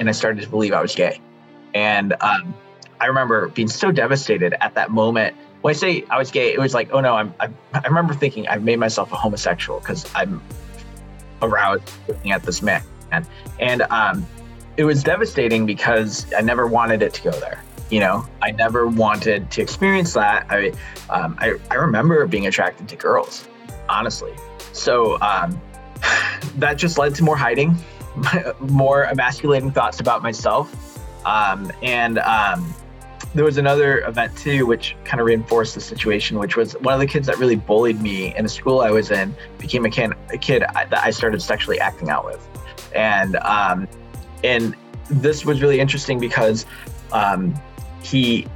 and I started to believe I was gay. And um, I remember being so devastated at that moment. When I say I was gay, it was like, oh no, I'm. I, I remember thinking I've made myself a homosexual because I'm aroused looking at this man, and um, it was devastating because I never wanted it to go there. You know, I never wanted to experience that. I, um, I, I remember being attracted to girls, honestly. So um, that just led to more hiding, more emasculating thoughts about myself. Um, and um, there was another event too, which kind of reinforced the situation, which was one of the kids that really bullied me in the school I was in became a, kid, a kid that I started sexually acting out with. And, um, and this was really interesting because um, he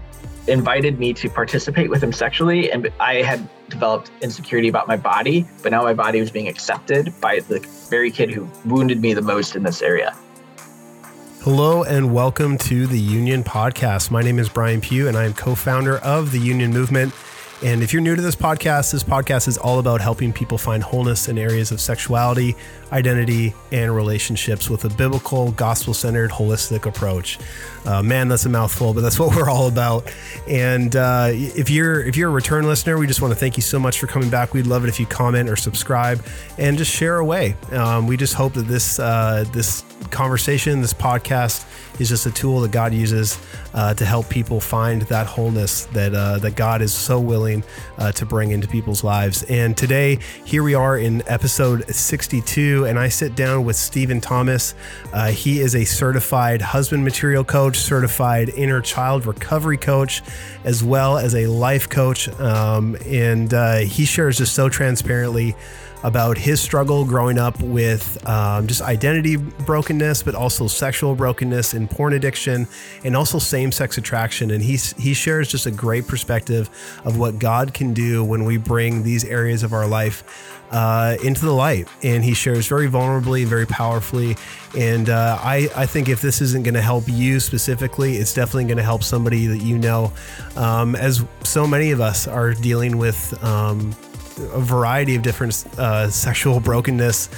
invited me to participate with him sexually and i had developed insecurity about my body but now my body was being accepted by the very kid who wounded me the most in this area Hello and welcome to the Union Podcast. My name is Brian Pugh and I am co founder of the Union Movement. And if you're new to this podcast, this podcast is all about helping people find wholeness in areas of sexuality, identity, and relationships with a biblical, gospel centered, holistic approach. Uh, man, that's a mouthful, but that's what we're all about. And uh, if you're if you're a return listener, we just want to thank you so much for coming back. We'd love it if you comment or subscribe and just share away. Um, we just hope that this uh, this conversation, this podcast, is just a tool that God uses uh, to help people find that wholeness that uh, that God is so willing uh, to bring into people's lives. And today, here we are in episode 62, and I sit down with Stephen Thomas. Uh, he is a certified husband material coach, certified inner child recovery coach, as well as a life coach, um, and uh, he shares just so transparently about his struggle growing up with um, just identity brokenness, but also sexual brokenness and porn addiction, and also same sex attraction. And he, he shares just a great perspective of what God can do when we bring these areas of our life. Uh, into the light. And he shares very vulnerably, very powerfully. And uh, I, I think if this isn't going to help you specifically, it's definitely going to help somebody that you know, um, as so many of us are dealing with um, a variety of different uh, sexual brokenness.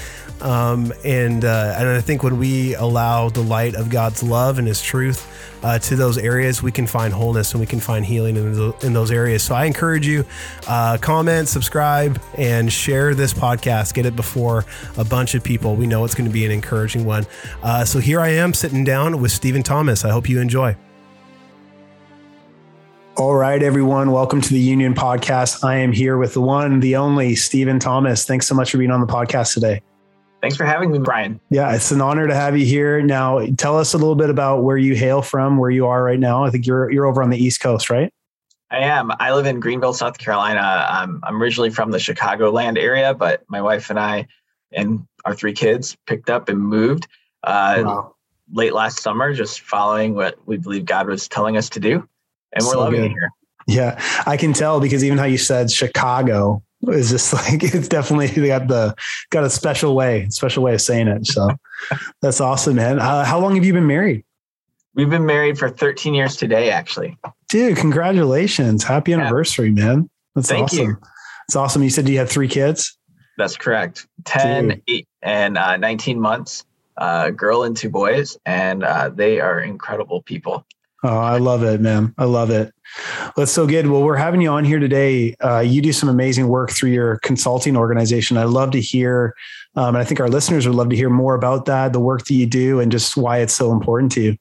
Um, and uh, and I think when we allow the light of God's love and His truth uh, to those areas, we can find wholeness and we can find healing in, the, in those areas. So I encourage you, uh, comment, subscribe, and share this podcast. Get it before a bunch of people. We know it's going to be an encouraging one. Uh, so here I am sitting down with Stephen Thomas. I hope you enjoy. All right, everyone. Welcome to the Union Podcast. I am here with the one, the only Stephen Thomas. Thanks so much for being on the podcast today. Thanks for having me, Brian. Yeah, it's an honor to have you here. Now, tell us a little bit about where you hail from, where you are right now. I think you're you're over on the East Coast, right? I am. I live in Greenville, South Carolina. Um, I'm originally from the Chicagoland area, but my wife and I and our three kids picked up and moved uh, wow. late last summer, just following what we believe God was telling us to do and we're so loving good. it here. Yeah, I can tell because even how you said Chicago is just like it's definitely got the got a special way, special way of saying it. So that's awesome, man. Uh, how long have you been married? We've been married for 13 years today, actually. Dude, congratulations! Happy yeah. anniversary, man. That's Thank awesome. You. It's awesome. You said you had three kids. That's correct. 10, Dude. 8, and uh, 19 months. Uh, girl and two boys, and uh, they are incredible people. Oh, I love it, man. I love it. That's so good. Well, we're having you on here today. Uh, you do some amazing work through your consulting organization. I'd love to hear, um, and I think our listeners would love to hear more about that, the work that you do, and just why it's so important to you.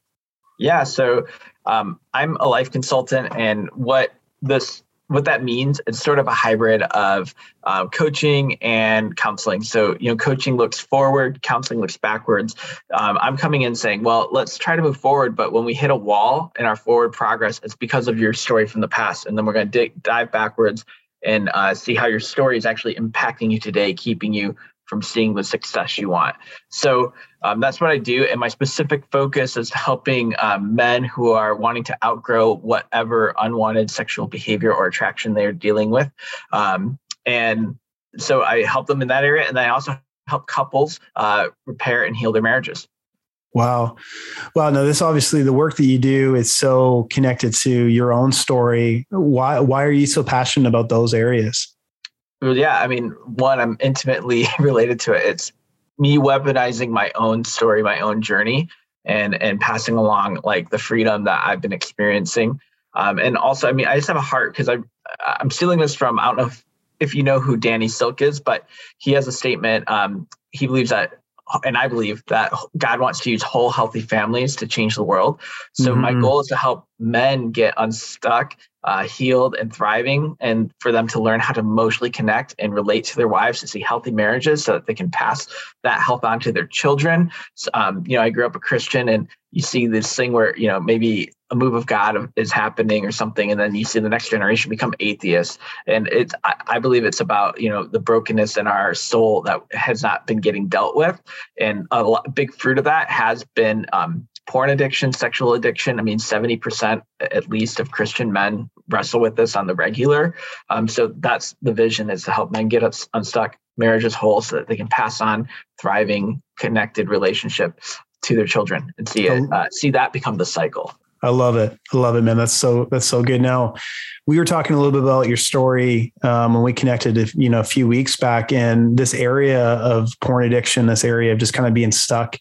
Yeah. So um, I'm a life consultant, and what this what that means it's sort of a hybrid of uh, coaching and counseling. So you know coaching looks forward counseling looks backwards. Um, i'm coming in saying well let's try to move forward but when we hit a wall in our forward progress it's because of your story from the past. And then we're going to dive backwards and uh, see how your story is actually impacting you today keeping you from seeing the success you want. So um, that's what I do. And my specific focus is helping um, men who are wanting to outgrow whatever unwanted sexual behavior or attraction they're dealing with. Um, and so I help them in that area. And I also help couples uh, repair and heal their marriages. Wow. Well, no, this obviously the work that you do is so connected to your own story. Why why are you so passionate about those areas? Well, yeah, I mean, one, I'm intimately related to it. It's me weaponizing my own story, my own journey, and and passing along like the freedom that I've been experiencing. Um, and also, I mean, I just have a heart because I'm I'm stealing this from I don't know if, if you know who Danny Silk is, but he has a statement. Um, he believes that and I believe that God wants to use whole, healthy families to change the world. So mm-hmm. my goal is to help men get unstuck, uh, healed, and thriving, and for them to learn how to emotionally connect and relate to their wives to see healthy marriages, so that they can pass that health on to their children. So, um, you know, I grew up a Christian, and you see this thing where you know maybe a move of God is happening or something, and then you see the next generation become atheists. And it's I, I believe it's about you know the brokenness in our soul that has not been getting dealt with, and a lot, big fruit of that has been um, porn addiction, sexual addiction. I mean, 70% at least of Christian men wrestle with this on the regular. Um, so that's the vision is to help men get us unstuck, marriages whole so that they can pass on thriving, connected relationship to their children and see it, uh, see that become the cycle. I love it. I love it, man. That's so that's so good. Now, we were talking a little bit about your story um, when we connected, you know, a few weeks back, in this area of porn addiction, this area of just kind of being stuck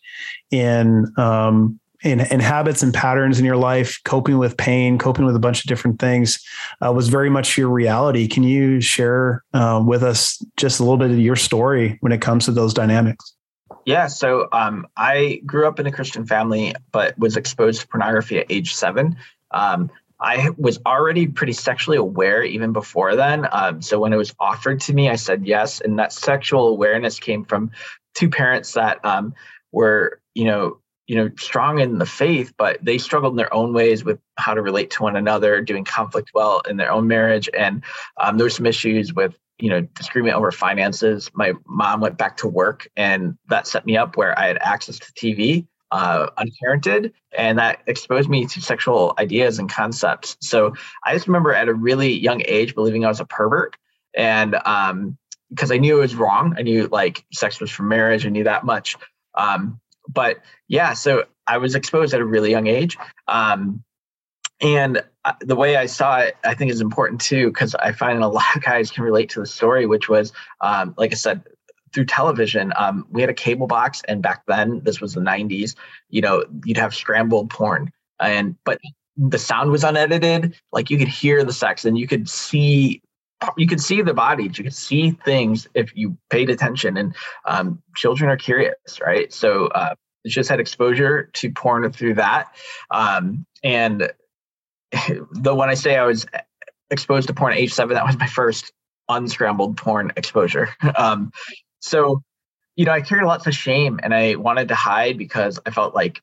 in um, in, in habits and patterns in your life, coping with pain, coping with a bunch of different things, uh, was very much your reality. Can you share uh, with us just a little bit of your story when it comes to those dynamics? Yeah, so um, I grew up in a Christian family, but was exposed to pornography at age seven. Um, I was already pretty sexually aware even before then. Um, so when it was offered to me, I said yes. And that sexual awareness came from two parents that um, were, you know, you know, strong in the faith, but they struggled in their own ways with how to relate to one another, doing conflict well in their own marriage. And um, there were some issues with you know, disagreement over finances. My mom went back to work, and that set me up where I had access to TV, uh, unparented, and that exposed me to sexual ideas and concepts. So I just remember at a really young age believing I was a pervert, and um, because I knew it was wrong. I knew like sex was for marriage. I knew that much. Um, but yeah, so I was exposed at a really young age. Um, and uh, the way I saw it, I think is important too, because I find a lot of guys can relate to the story, which was, um, like I said, through television. Um, we had a cable box, and back then, this was the '90s. You know, you'd have scrambled porn, and but the sound was unedited. Like you could hear the sex, and you could see you could see the bodies you could see things if you paid attention and um, children are curious right so uh, just had exposure to porn through that um, and though when I say I was exposed to porn at age seven, that was my first unscrambled porn exposure. Um, so, you know, I carried lots of shame and I wanted to hide because I felt like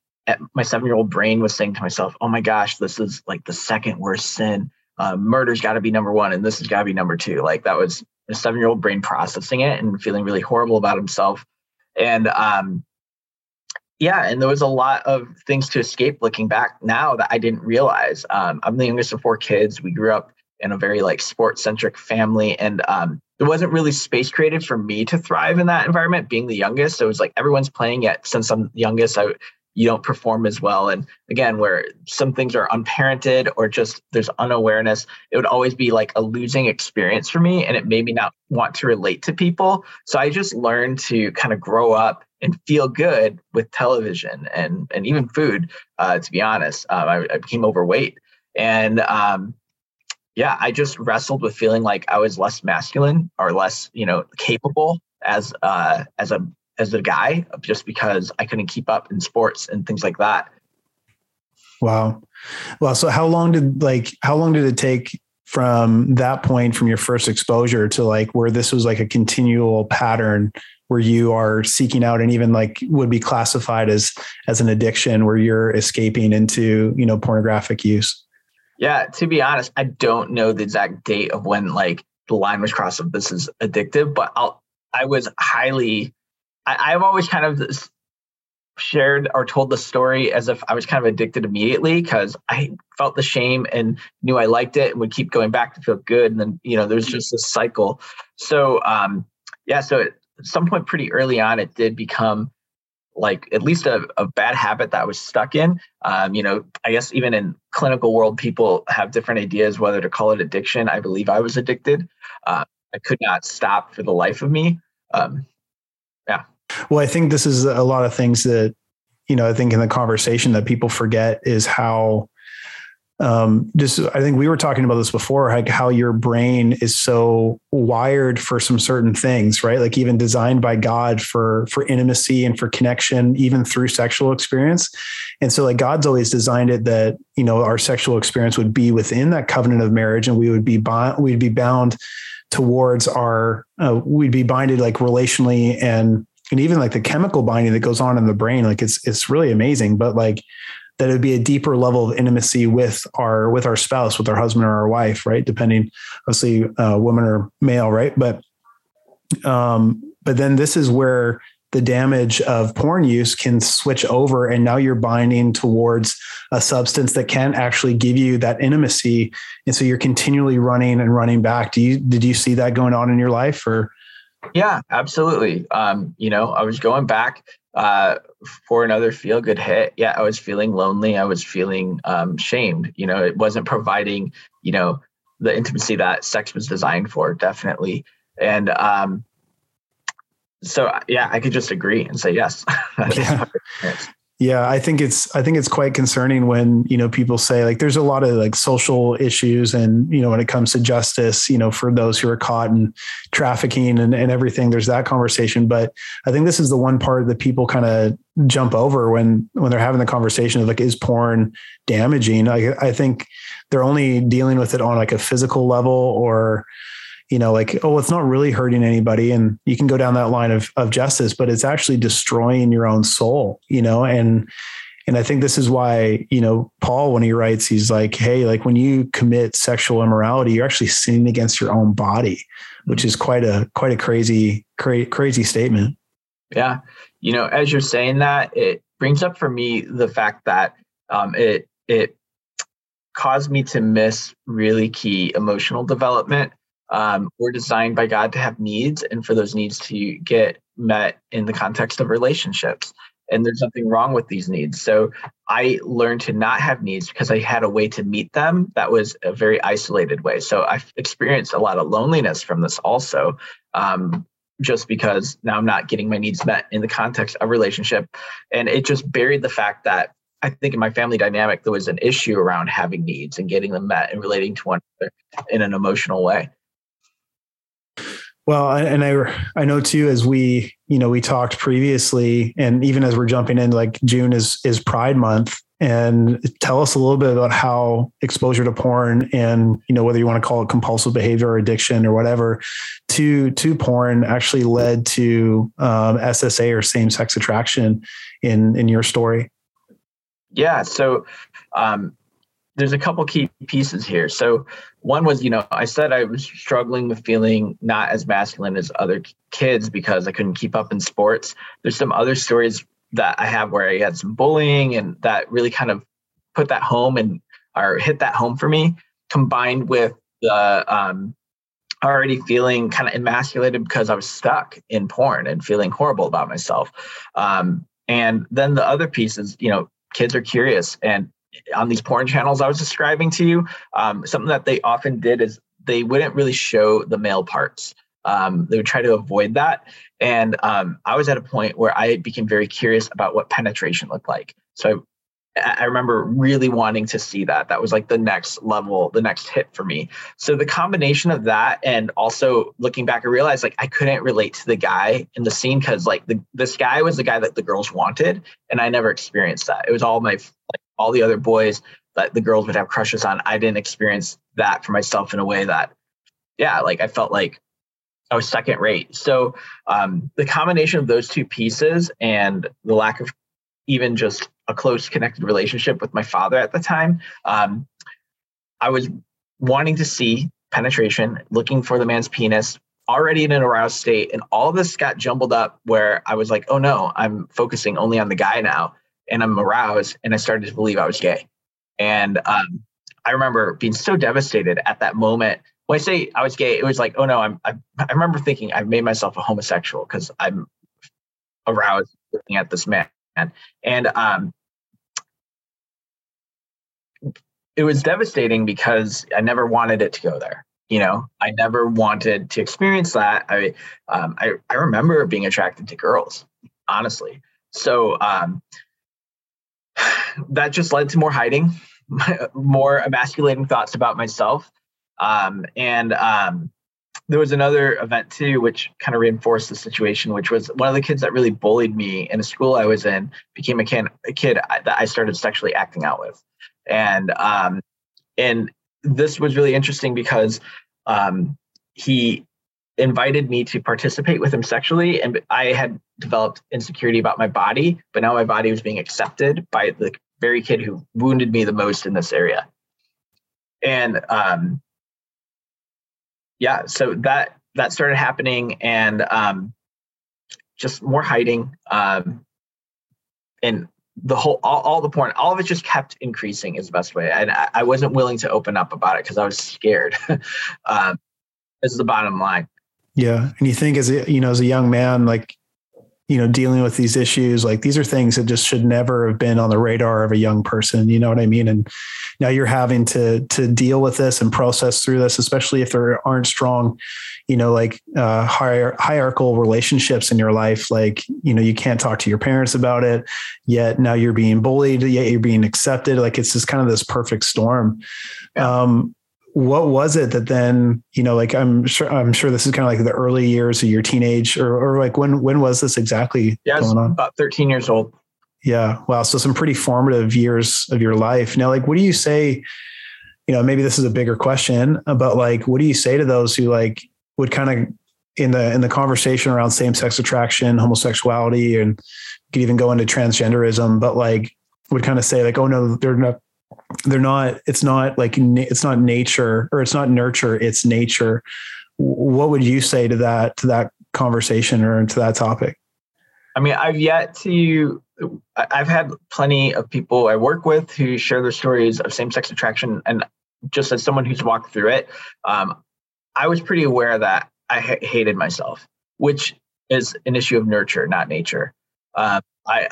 my seven year old brain was saying to myself, oh my gosh, this is like the second worst sin. Uh, murder's got to be number one and this has got to be number two. Like that was a seven year old brain processing it and feeling really horrible about himself. And um, yeah, and there was a lot of things to escape looking back now that I didn't realize. Um, I'm the youngest of four kids. We grew up in a very like sports centric family, and um, there wasn't really space created for me to thrive in that environment. Being the youngest, so it was like everyone's playing. Yet since I'm youngest, I you don't perform as well. And again, where some things are unparented or just there's unawareness, it would always be like a losing experience for me. And it made me not want to relate to people. So I just learned to kind of grow up and feel good with television and and even food. Uh, to be honest, um, I, I, became overweight, and um, yeah, I just wrestled with feeling like I was less masculine or less, you know, capable as uh, as a as a guy, just because I couldn't keep up in sports and things like that. Wow. Well, so how long did like how long did it take from that point from your first exposure to like where this was like a continual pattern where you are seeking out and even like would be classified as as an addiction where you're escaping into you know pornographic use yeah to be honest i don't know the exact date of when like the line was crossed of this is addictive but i'll i was highly I, i've always kind of shared or told the story as if I was kind of addicted immediately because I felt the shame and knew I liked it and would keep going back to feel good. And then, you know, there's just this cycle. So, um, yeah, so at some point pretty early on, it did become like at least a, a bad habit that I was stuck in. Um, you know, I guess even in clinical world, people have different ideas whether to call it addiction. I believe I was addicted. Uh, I could not stop for the life of me. Um. Well, I think this is a lot of things that you know, I think in the conversation that people forget is how um, just I think we were talking about this before, like how your brain is so wired for some certain things, right? Like even designed by God for for intimacy and for connection, even through sexual experience. And so, like God's always designed it that you know our sexual experience would be within that covenant of marriage, and we would be bound, we'd be bound towards our, uh, we'd be binded like relationally and and even like the chemical binding that goes on in the brain like it's it's really amazing but like that it would be a deeper level of intimacy with our with our spouse, with our husband or our wife, right? Depending, obviously, uh, woman or male, right? But um, but then this is where the damage of porn use can switch over and now you're binding towards a substance that can actually give you that intimacy and so you're continually running and running back do you did you see that going on in your life or yeah absolutely um, you know i was going back uh, for another feel good hit, yeah, I was feeling lonely. I was feeling um, shamed. You know, it wasn't providing, you know, the intimacy that sex was designed for, definitely. And um, so, yeah, I could just agree and say yes. yeah. Yeah, I think it's I think it's quite concerning when you know people say like there's a lot of like social issues and you know when it comes to justice you know for those who are caught in trafficking and, and everything there's that conversation. But I think this is the one part that people kind of jump over when when they're having the conversation of like is porn damaging? I, I think they're only dealing with it on like a physical level or you know, like, oh, it's not really hurting anybody. And you can go down that line of, of justice, but it's actually destroying your own soul, you know, and, and I think this is why, you know, Paul, when he writes, he's like, Hey, like when you commit sexual immorality, you're actually sinning against your own body, which is quite a, quite a crazy, cra- crazy statement. Yeah. You know, as you're saying that, it brings up for me the fact that um, it, it caused me to miss really key emotional development um, we're designed by God to have needs and for those needs to get met in the context of relationships. And there's nothing wrong with these needs. So I learned to not have needs because I had a way to meet them that was a very isolated way. So I've experienced a lot of loneliness from this also, um, just because now I'm not getting my needs met in the context of relationship. And it just buried the fact that I think in my family dynamic, there was an issue around having needs and getting them met and relating to one another in an emotional way. Well, and I I know too as we you know we talked previously, and even as we're jumping in, like June is is Pride Month, and tell us a little bit about how exposure to porn and you know whether you want to call it compulsive behavior or addiction or whatever to to porn actually led to um, SSA or same sex attraction in in your story. Yeah, so um, there's a couple key pieces here. So one was, you know, I said I was struggling with feeling not as masculine as other kids because I couldn't keep up in sports. There's some other stories that I have where I had some bullying and that really kind of put that home and or hit that home for me, combined with the um, already feeling kind of emasculated because I was stuck in porn and feeling horrible about myself. Um, and then the other piece is, you know, kids are curious and on these porn channels I was describing to you, um, something that they often did is they wouldn't really show the male parts. Um, they would try to avoid that. And um, I was at a point where I became very curious about what penetration looked like. So I, I remember really wanting to see that. That was like the next level, the next hit for me. So the combination of that and also looking back, I realized like I couldn't relate to the guy in the scene because like the, this guy was the guy that the girls wanted, and I never experienced that. It was all my like all the other boys that the girls would have crushes on. I didn't experience that for myself in a way that, yeah, like I felt like I was second rate. So um, the combination of those two pieces and the lack of even just a close connected relationship with my father at the time, um, I was wanting to see penetration, looking for the man's penis, already in an aroused state, and all this got jumbled up where I was like, oh no, I'm focusing only on the guy now and I'm aroused and I started to believe I was gay. And um, I remember being so devastated at that moment. When I say I was gay, it was like, oh no, I'm. I, I remember thinking I've made myself a homosexual because I'm aroused looking at this man, and um, it was devastating because I never wanted it to go there. You know, I never wanted to experience that. I um, I, I remember being attracted to girls, honestly. So um, that just led to more hiding, more emasculating thoughts about myself. Um, and um, there was another event too, which kind of reinforced the situation, which was one of the kids that really bullied me in a school I was in became a, can, a kid that I started sexually acting out with. And, um, and this was really interesting because um, he invited me to participate with him sexually and i had developed insecurity about my body but now my body was being accepted by the very kid who wounded me the most in this area. And um, yeah so that that started happening and um, just more hiding um, and the whole all, all, the porn all of it just kept increasing is the best way. And i, I wasn't willing to open up about it because i was scared. Um, this is the bottom line. Yeah. And you think as a, you know, as a young man, like, you know, dealing with these issues, like these are things that just should never have been on the radar of a young person. You know what I mean? And now you're having to, to deal with this and process through this, especially if there aren't strong, you know, like uh, hier- hierarchical relationships in your life. Like, you know, you can't talk to your parents about it yet. Now you're being bullied, yet you're being accepted. Like it's just kind of this perfect storm. Yeah. Um, what was it that then you know like i'm sure i'm sure this is kind of like the early years of your teenage or, or like when when was this exactly yeah going on? about 13 years old. Yeah wow so some pretty formative years of your life. Now like what do you say you know maybe this is a bigger question uh, but like what do you say to those who like would kind of in the in the conversation around same-sex attraction homosexuality and could even go into transgenderism but like would kind of say like oh no they're not they're not it's not like it's not nature or it's not nurture it's nature. What would you say to that to that conversation or to that topic? I mean i've yet to i've had plenty of people i work with who share their stories of same-sex attraction and just as someone who's walked through it um, i was pretty aware that i ha- hated myself which is an issue of nurture not nature. Um, i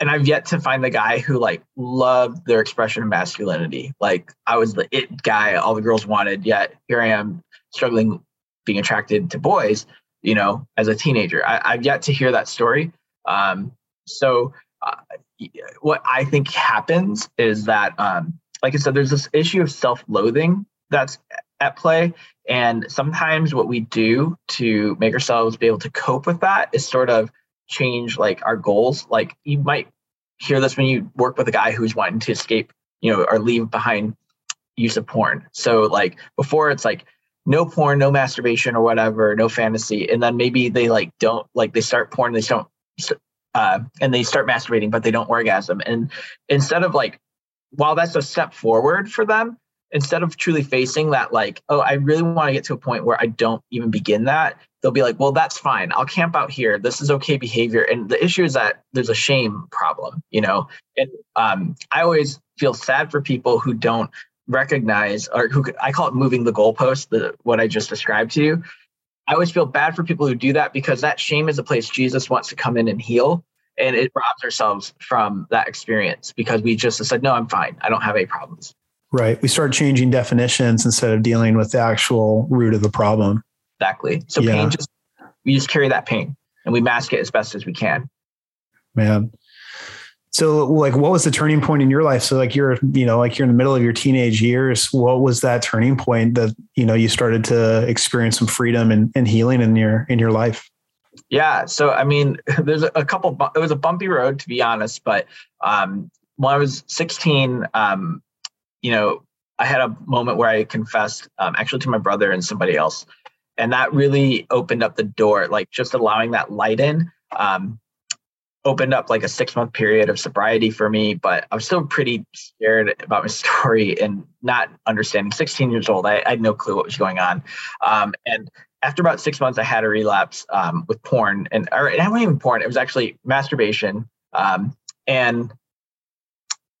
and I've yet to find the guy who like loved their expression of masculinity. Like I was the it guy all the girls wanted, yet here I am struggling being attracted to boys, you know, as a teenager. I, have yet to hear that story. Um, so uh, what I think happens is that, um, like I said, there's this issue of self-loathing that's at play. And sometimes what we do to make ourselves be able to cope with that is sort of change like our goals. Like you might hear this when you work with a guy who's wanting to escape, you know, or leave behind use of porn. So like before it's like no porn, no masturbation or whatever, no fantasy. And then maybe they like don't like they start porn, they don't uh, and they start masturbating, but they don't orgasm. And instead of like, while that's a step forward for them, instead of truly facing that like oh i really want to get to a point where i don't even begin that they'll be like well that's fine. I'll camp out here. This is okay behavior. And the issue is that there's a shame problem you know? And um, i always feel sad for people who don't recognize or who i call it moving the goalpost the what i just described to you. I always feel bad for people who do that because that shame is a place jesus wants to come in and heal and it robs ourselves from that experience because we just said no i'm fine. I don't have any problems. Right. We start changing definitions instead of dealing with the actual root of the problem. Exactly. So yeah. pain just we just carry that pain and we mask it as best as we can. Man. So like what was the turning point in your life? So like you're, you know, like you're in the middle of your teenage years. What was that turning point that, you know, you started to experience some freedom and, and healing in your in your life? Yeah. So I mean, there's a couple it was a bumpy road to be honest, but um when I was 16, um, you know, I had a moment where I confessed um, actually to my brother and somebody else. And that really opened up the door, like just allowing that light in, um, opened up like a six month period of sobriety for me. But I was still pretty scared about my story and not understanding. 16 years old, I, I had no clue what was going on. Um, and after about six months, I had a relapse um, with porn, and or it wasn't even porn; it was actually masturbation. Um, and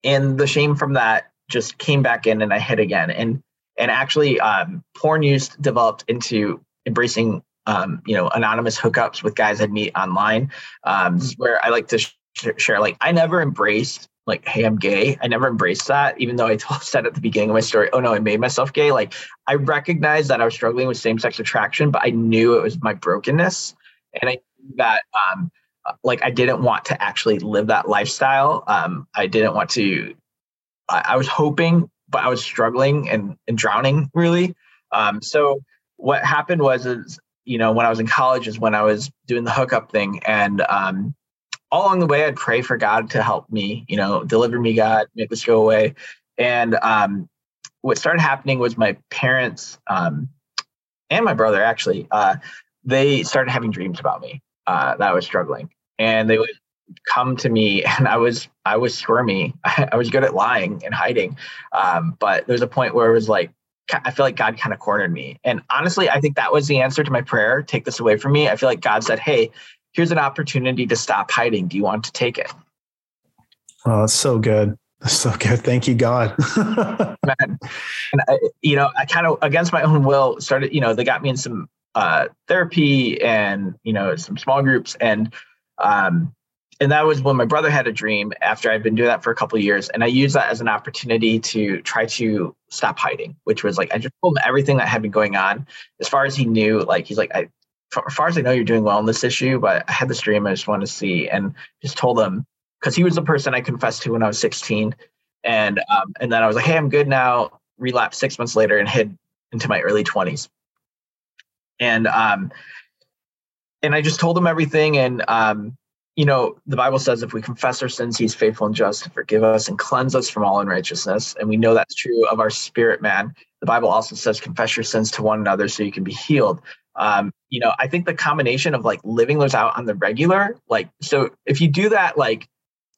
and the shame from that just came back in and I hit again. And and actually, um, porn use developed into embracing um, you know anonymous hookups with guys I'd meet online. Um, this is where I like to sh- share. Like I never embraced like, hey, I'm gay. I never embraced that, even though I told, said at the beginning of my story, oh no, I made myself gay. Like I recognized that I was struggling with same sex attraction, but I knew it was my brokenness, and I knew that um, like I didn't want to actually live that lifestyle. Um, I didn't want to. I, I, was hoping, but I was struggling and, and drowning really. Um, so what happened was, is you know, when I was in college is when I was doing the hookup thing, and um, all along the way, I'd pray for God to help me, you know, deliver me, God, make this go away. And um, what started happening was my parents um, and my brother actually, uh, they started having dreams about me uh, that I was struggling, and they would come to me, and I was I was squirmy. I, was good at lying and hiding, um, but there was a point where it was like I feel like God kind of cornered me. And honestly, I think that was the answer to my prayer. Take this away from me. I feel like God said, Hey, here's an opportunity to stop hiding. Do you want to take it? Oh, that's so good. That's so good. Thank you, God. Man. And I, you know, I kind of against my own will started, you know, they got me in some uh, therapy and, you know, some small groups. And um, and that was when my brother had a dream after I'd been doing that for a couple years. And I used that as an opportunity to try to stop hiding, which was like, I just told him everything that had been going on. As far as he knew, like, he's like, I, as far as I know, you're doing well in this issue, but I had this dream I just want to see. And just told him, because he was the person I confessed to when I was 16. And, um, and then I was like, hey, I'm good now. Relapsed six months later and hid into my early 20s. And, um, and I just told him everything. And, um, you know, the Bible says if we confess our sins, he's faithful and just to forgive us and cleanse us from all unrighteousness. And we know that's true of our spirit man. The Bible also says confess your sins to one another so you can be healed. Um, you know, I think the combination of like living those out on the regular, like, so if you do that, like,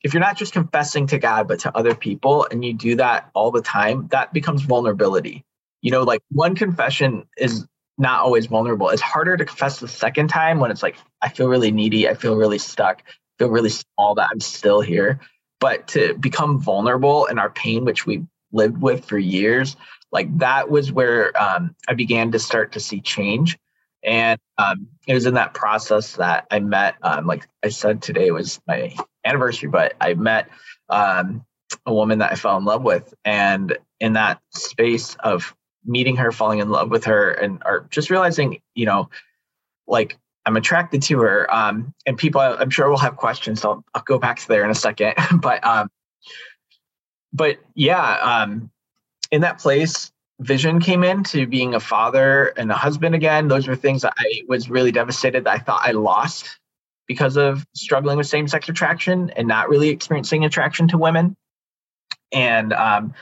if you're not just confessing to God, but to other people, and you do that all the time, that becomes vulnerability. You know, like one confession is not always vulnerable. It's harder to confess the second time when it's like, I feel really needy. I feel really stuck. I feel really small that I'm still here. But to become vulnerable in our pain, which we lived with for years, like that was where um, I began to start to see change. And um, it was in that process that I met, um, like I said, today was my anniversary, but I met um, a woman that I fell in love with. And in that space of meeting her, falling in love with her, and or just realizing, you know, like I'm attracted to her. Um, and people, I'm sure will have questions. So I'll, I'll go back to there in a second. but um, but yeah, um, in that place, vision came into being a father and a husband again. Those were things that I was really devastated that I thought I lost because of struggling with same-sex attraction and not really experiencing attraction to women. And um,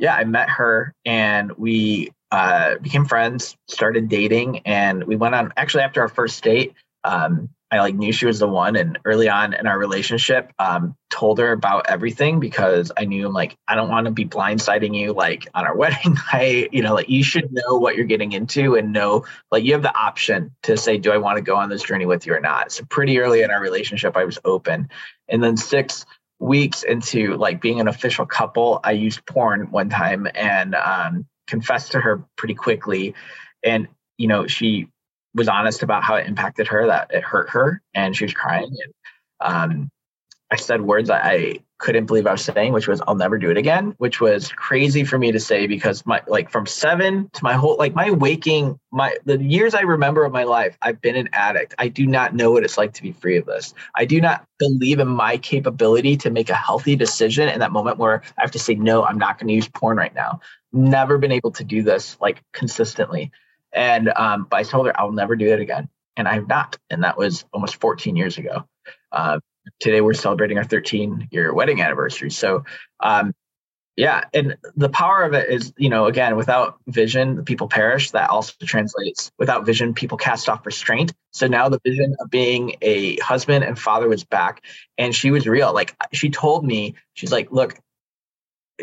yeah, I met her and we uh, became friends, started dating, and we went on. Actually, after our first date, um, I like knew she was the one, and early on in our relationship, um, told her about everything because I knew I'm like I don't want to be blindsiding you like on our wedding night. You know, like you should know what you're getting into and know like you have the option to say, do I want to go on this journey with you or not? So pretty early in our relationship, I was open, and then six weeks into like being an official couple, I used porn one time and um, confessed to her pretty quickly. And, you know, she was honest about how it impacted her, that it hurt her, and she was crying. And um, I said words that I couldn't believe I was saying, which was I'll never do it again, which was crazy for me to say because my like from seven to my whole like my waking my the years I remember of my life, I've been an addict. I do not know what it's like to be free of this. I do not believe in my capability to make a healthy decision in that moment where I have to say no, I'm not going to use porn right now. Never been able to do this like consistently. And um, but I told her I'll never do it again. And I have not. And that was almost 14 years ago. Uh, today we're celebrating our 13 year wedding anniversary. So, um, yeah, and the power of it is, you know, again, without vision, people perish. That also translates without vision, people cast off restraint. So now the vision of being a husband and father was back, and she was real. Like she told me, she's like, look,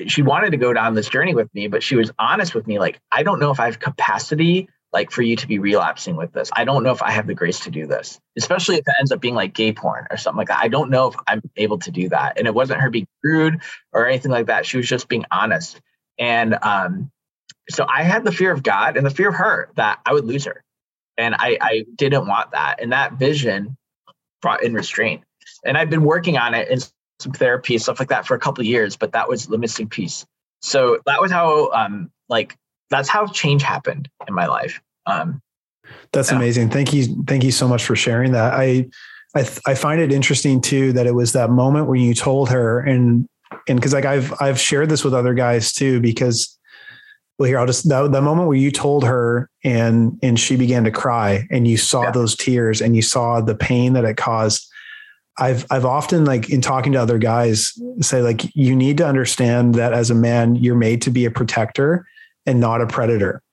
she wanted to go down this journey with me, but she was honest with me. Like, I don't know if I have capacity like for you to be relapsing with this. I don't know if I have the grace to do this, especially if it ends up being like gay porn or something like that. I don't know if I'm able to do that. And it wasn't her being rude or anything like that. She was just being honest. And um, so I had the fear of God and the fear of her that I would lose her. And I, I didn't want that. And that vision brought in restraint. And I've been working on it in some therapy, stuff like that for a couple years, but that was the missing piece. So that was how um like that's how change happened in my life. Um, that's yeah. amazing. Thank you. Thank you so much for sharing that. I, I, th- I find it interesting too that it was that moment when you told her and and because like I've I've shared this with other guys too because well here I'll just the, the moment where you told her and and she began to cry and you saw yeah. those tears and you saw the pain that it caused I've I've often like in talking to other guys say like you need to understand that as a man you're made to be a protector and not a predator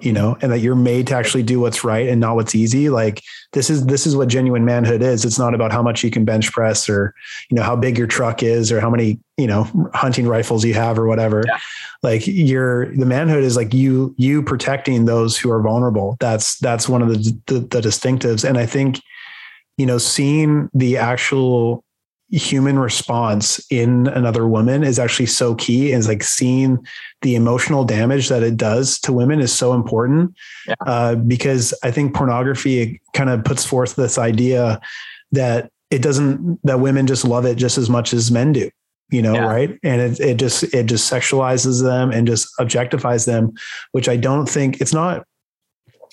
you know and that you're made to actually do what's right and not what's easy. Like this is this is what genuine manhood is. It's not about how much you can bench press or you know how big your truck is or how many you know hunting rifles you have or whatever. Yeah. like your the manhood is like you you protecting those who are vulnerable. That's that's one of the, the the distinctives. And i think you know seeing the actual human response in another woman is actually so key is like seeing the emotional damage that it does to women is so important yeah. uh, because i think pornography kind of puts forth this idea that it doesn't that women just love it just as much as men do you know yeah. right and it, it just it just sexualizes them and just objectifies them which i don't think it's not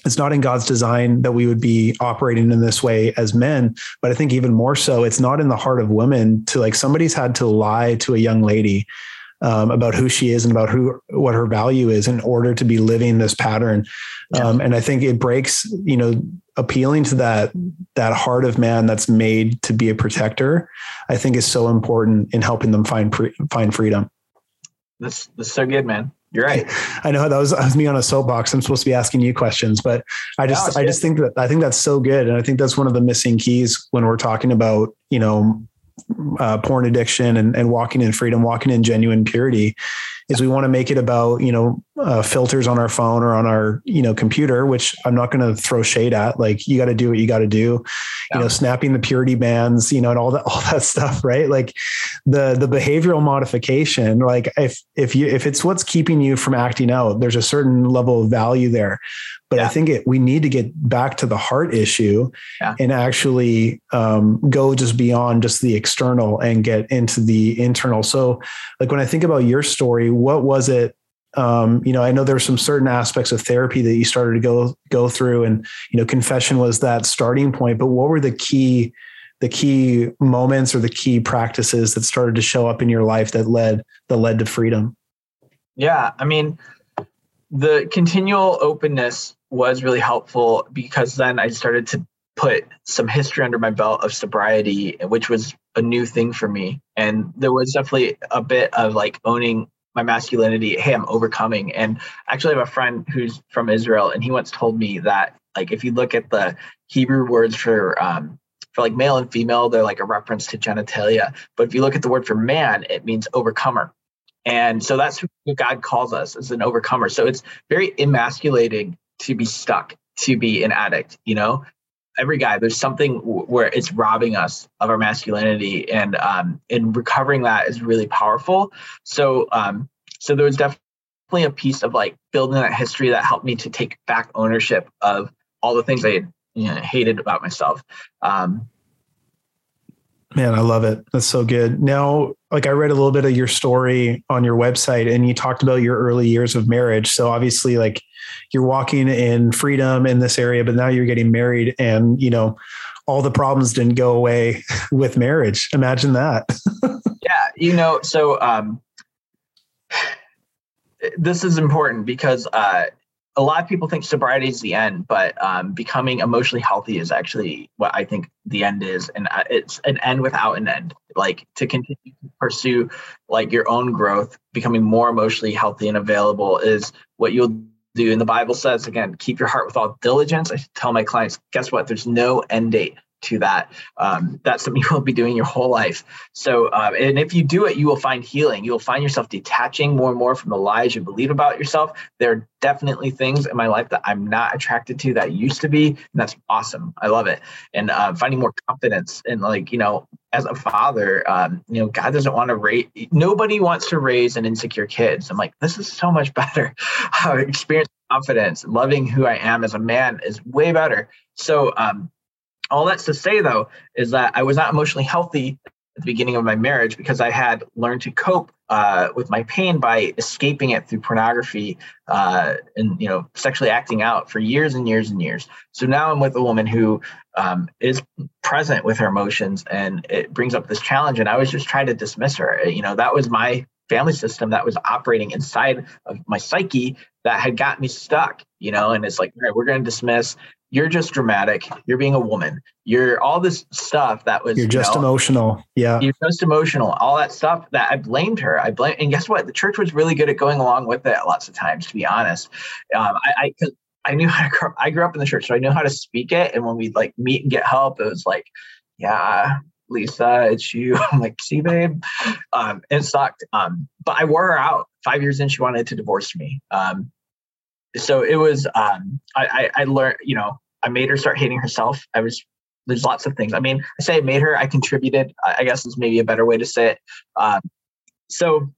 it's not in God's design that we would be operating in this way as men. But I think even more so, it's not in the heart of women to like somebody's had to lie to a young lady um, about who she is and about who what her value is in order to be living this pattern. Yeah. Um, and I think it breaks, you know, appealing to that that heart of man that's made to be a protector. I think is so important in helping them find pre- find freedom. That's that's so good, man. You're right. I know that was, that was me on a soapbox. I'm supposed to be asking you questions, but I just, no, I just think that, I think that's so good. And I think that's one of the missing keys when we're talking about, you know, uh, porn addiction and, and walking in freedom, walking in genuine purity is we want to make it about, you know, uh, filters on our phone or on our, you know, computer, which I'm not going to throw shade at. Like you got to do what you got to do, yeah. you know, snapping the purity bands, you know, and all that, all that stuff, right? Like the, the behavioral modification, like if, if you, if it's what's keeping you from acting out, there's a certain level of value there. But yeah. I think it, we need to get back to the heart issue yeah. and actually um, go just beyond just the external and get into the internal. So, like when I think about your story, what was it? Um, you know, I know there were some certain aspects of therapy that you started to go go through, and you know, confession was that starting point. But what were the key the key moments or the key practices that started to show up in your life that led that led to freedom? Yeah, I mean, the continual openness was really helpful because then I started to put some history under my belt of sobriety, which was a new thing for me. And there was definitely a bit of like owning my masculinity. Hey, I'm overcoming. And actually, I have a friend who's from Israel, and he once told me that like if you look at the Hebrew words for um, for like male and female, they're like a reference to genitalia. But if you look at the word for man, it means overcomer. And so that's what God calls us as an overcomer. So it's very emasculating to be stuck, to be an addict, you know? Every guy, there's something where it's robbing us of our masculinity, and um, and recovering that is really powerful. So, um, so there was definitely a piece of like building that history that helped me to take back ownership of all the things I had, you know, hated about myself. Um, Man, I love it. That's so good. Now, like I read a little bit of your story on your website and you talked about your early years of marriage. So obviously like you're walking in freedom in this area, but now you're getting married and, you know, all the problems didn't go away with marriage. Imagine that. yeah, you know, so um this is important because uh a lot of people think sobriety is the end, but um, becoming emotionally healthy is actually what I think the end is, and uh, it's an end without an end. Like to continue to pursue like your own growth, becoming more emotionally healthy and available is what you'll do. And the Bible says again, keep your heart with all diligence. I tell my clients, guess what? There's no end date to that. Um, that's something you will be doing your whole life. So, uh, and if you do it, you will find healing. You will find yourself detaching more and more from the lies you believe about yourself. There are definitely things in my life that I'm not attracted to that used to be, and that's awesome. I love it. And uh, finding more confidence and like you know, as a father, um, you know, God doesn't want to raise. Nobody wants to raise an insecure kid. So I'm like, this is so much better. experience confidence, loving who I am as a man is way better. So um, all that's to say, though, is that I was not emotionally healthy at the beginning of my marriage because I had learned to cope uh, with my pain by escaping it through pornography uh, and you know sexually acting out for years and years and years. So now I'm with a woman who um, is present with her emotions, and it brings up this challenge. And I was just trying to dismiss her. You know, that was my family system that was operating inside of my psyche that had got me stuck. You know, and it's like, all right, we're going to dismiss you're just dramatic. You're being a woman. You're all this stuff that was. You're just you know, emotional. Yeah. You're just emotional. All that stuff that I blamed her. I blame, and guess what? The church was really good at going along with it lots of times. To be honest, um, I, I, I knew how to. Grow, I grew up in the church, so I knew how to speak it. And when we'd like meet and get help, it was like, yeah, Lisa, it's you. I'm like, see, babe. Um, it sucked. Um, but I wore her out. Five years in, she wanted to divorce me. Um, so it was um, I, I, I learned you know I made her start hating herself. I was there's lots of things. I mean, I say I made her. I contributed. I guess is maybe a better way to say it. Um, so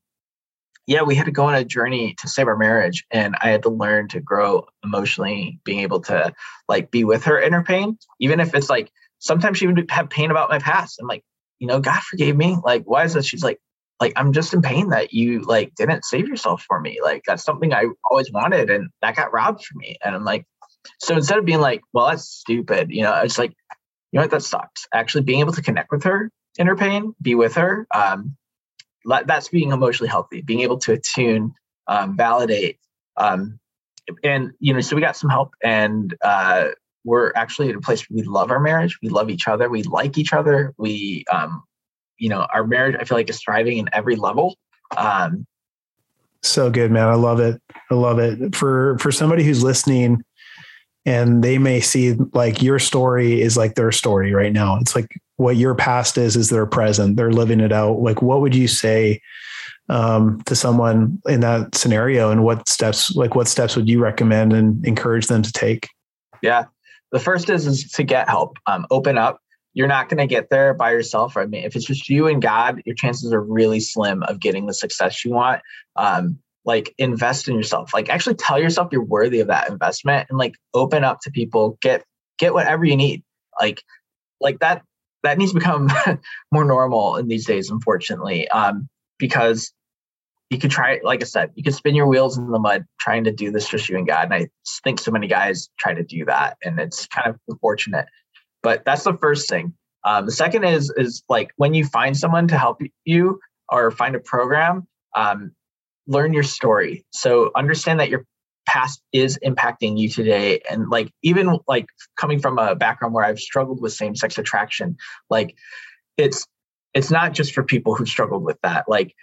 yeah, we had to go on a journey to save our marriage, and I had to learn to grow emotionally, being able to like be with her in her pain, even if it's like sometimes she would have pain about my past. I'm like, you know, God forgave me. Like, why is that? She's like, like i'm just in pain that you like didn't save yourself for me like that's something i always wanted and that got robbed from me and i'm like so instead of being like well that's stupid you know it's like you know what that sucks actually being able to connect with her in her pain be with her um that's being emotionally healthy being able to attune um, validate um and you know so we got some help and uh we're actually at a place where we love our marriage we love each other we like each other we um you know, our marriage, I feel like is thriving in every level. Um, so good, man. I love it. I love it. For for somebody who's listening and they may see like your story is like their story right now. It's like what your past is is their present. They're living it out. Like what would you say um, to someone in that scenario and what steps like what steps would you recommend and encourage them to take? Yeah. The first is is to get help. Um, open up you're not going to get there by yourself. I mean, if it's just you and God, your chances are really slim of getting the success you want. Um, like invest in yourself. Like actually tell yourself you're worthy of that investment, and like open up to people. Get get whatever you need. Like like that that needs to become more normal in these days, unfortunately. Um, because you could try, like I said, you could spin your wheels in the mud trying to do this just you and God. And I think so many guys try to do that, and it's kind of unfortunate. But that's the first thing. Um, the second is is like when you find someone to help you or find a program, um, learn your story. So understand that your past is impacting you today, and like even like coming from a background where I've struggled with same sex attraction, like it's it's not just for people who struggled with that. Like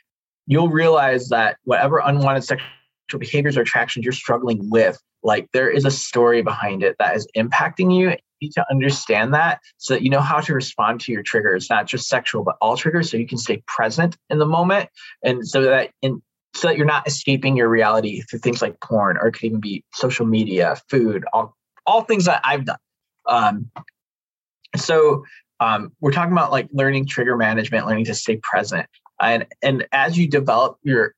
you'll realize that whatever unwanted sexual behaviors or attractions you're struggling with, like there is a story behind it that is impacting you You need to understand that so that you know how to respond to your triggers, not just sexual, but all triggers, so you can stay present in the moment, and so that in so that you're not escaping your reality through things like porn, or it could even be social media, food, all all things that I've done. Um, so um, we're talking about like learning trigger management, learning to stay present, and and as you develop your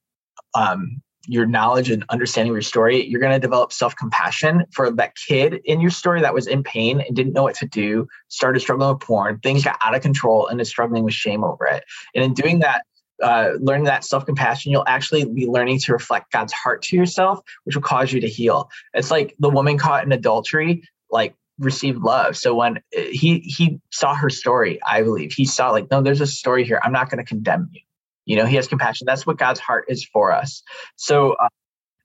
um, your knowledge and understanding of your story, you're going to develop self compassion for that kid in your story that was in pain and didn't know what to do, started struggling with porn, things got out of control, and is struggling with shame over it. And in doing that, uh, learning that self compassion, you'll actually be learning to reflect God's heart to yourself, which will cause you to heal. It's like the woman caught in adultery, like received love. So when uh, he he saw her story, I believe he saw like, no, there's a story here. I'm not going to condemn you. You know, he has compassion. That's what God's heart is for us. So, uh,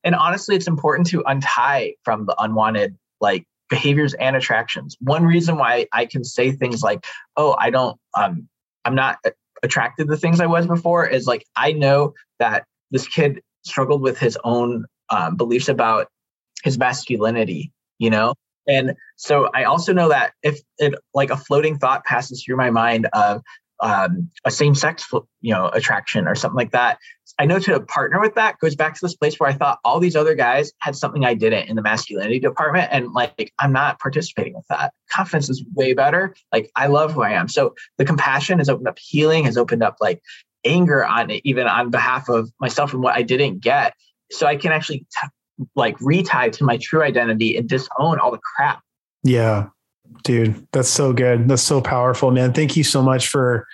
and honestly, it's important to untie from the unwanted like behaviors and attractions. One reason why I can say things like, "Oh, I don't, um, I'm not attracted to things I was before," is like I know that this kid struggled with his own um, beliefs about his masculinity. You know, and so I also know that if it like a floating thought passes through my mind of um, a same-sex you know attraction or something like that i know to partner with that goes back to this place where i thought all these other guys had something i didn't in the masculinity department and like i'm not participating with that. Confidence is way better. Like i love who i am. So the compassion has opened up. Healing has opened up like anger on it even on behalf of myself and what i didn't get. So i can actually t- like retie to my true identity and disown all the crap. Yeah. Dude, that's so good. That's so powerful, man. Thank you so much for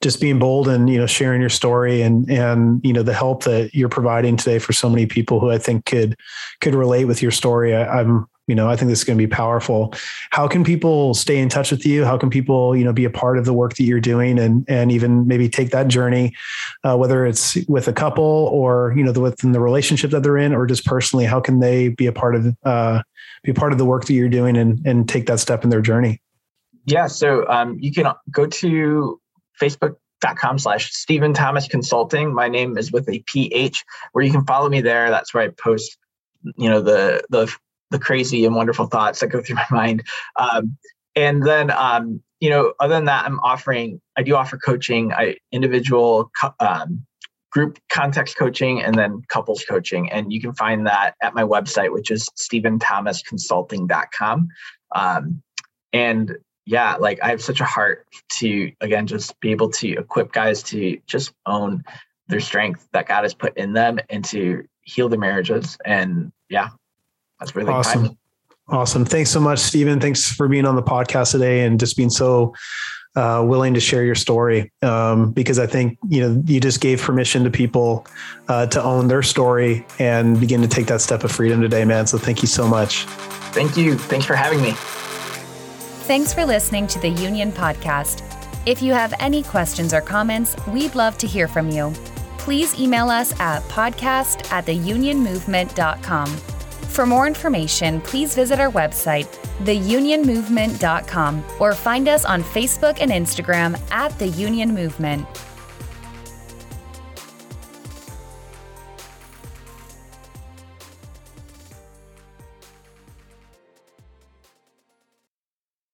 just being bold and you know sharing your story and and you know the help that you're providing today for so many people who I think could could relate with your story. I, I'm you know i think this is going to be powerful. How can people stay in touch with you? How can people you know be a part of the work that you're doing and and even maybe take that journey uh, whether it's with a couple or you know the, within the relationship that they're in or just personally how can they be a part of uh, be part of the work that you're doing and and take that step in their journey? Yeah so um, you can go to facebook.com slash Stephen Thomas Consulting. My name is with a PH where you can follow me there. That's where I post, you know, the the the crazy and wonderful thoughts that go through my mind. Um, and then, um, you know, other than that, I'm offering, I do offer coaching, I individual, um, group context coaching, and then couples coaching. And you can find that at my website, which is stephenthomasconsulting.com. Um, and yeah, like I have such a heart to, again, just be able to equip guys to just own their strength that God has put in them and to heal their marriages. And yeah, that's really awesome. Awesome. Thanks so much, Stephen. Thanks for being on the podcast today and just being so uh, willing to share your story. Um, because I think, you know, you just gave permission to people uh, to own their story and begin to take that step of freedom today, man. So thank you so much. Thank you. Thanks for having me. Thanks for listening to the Union Podcast. If you have any questions or comments, we'd love to hear from you. Please email us at podcast at theunionmovement.com. For more information, please visit our website, theunionmovement.com, or find us on Facebook and Instagram at The Union Movement.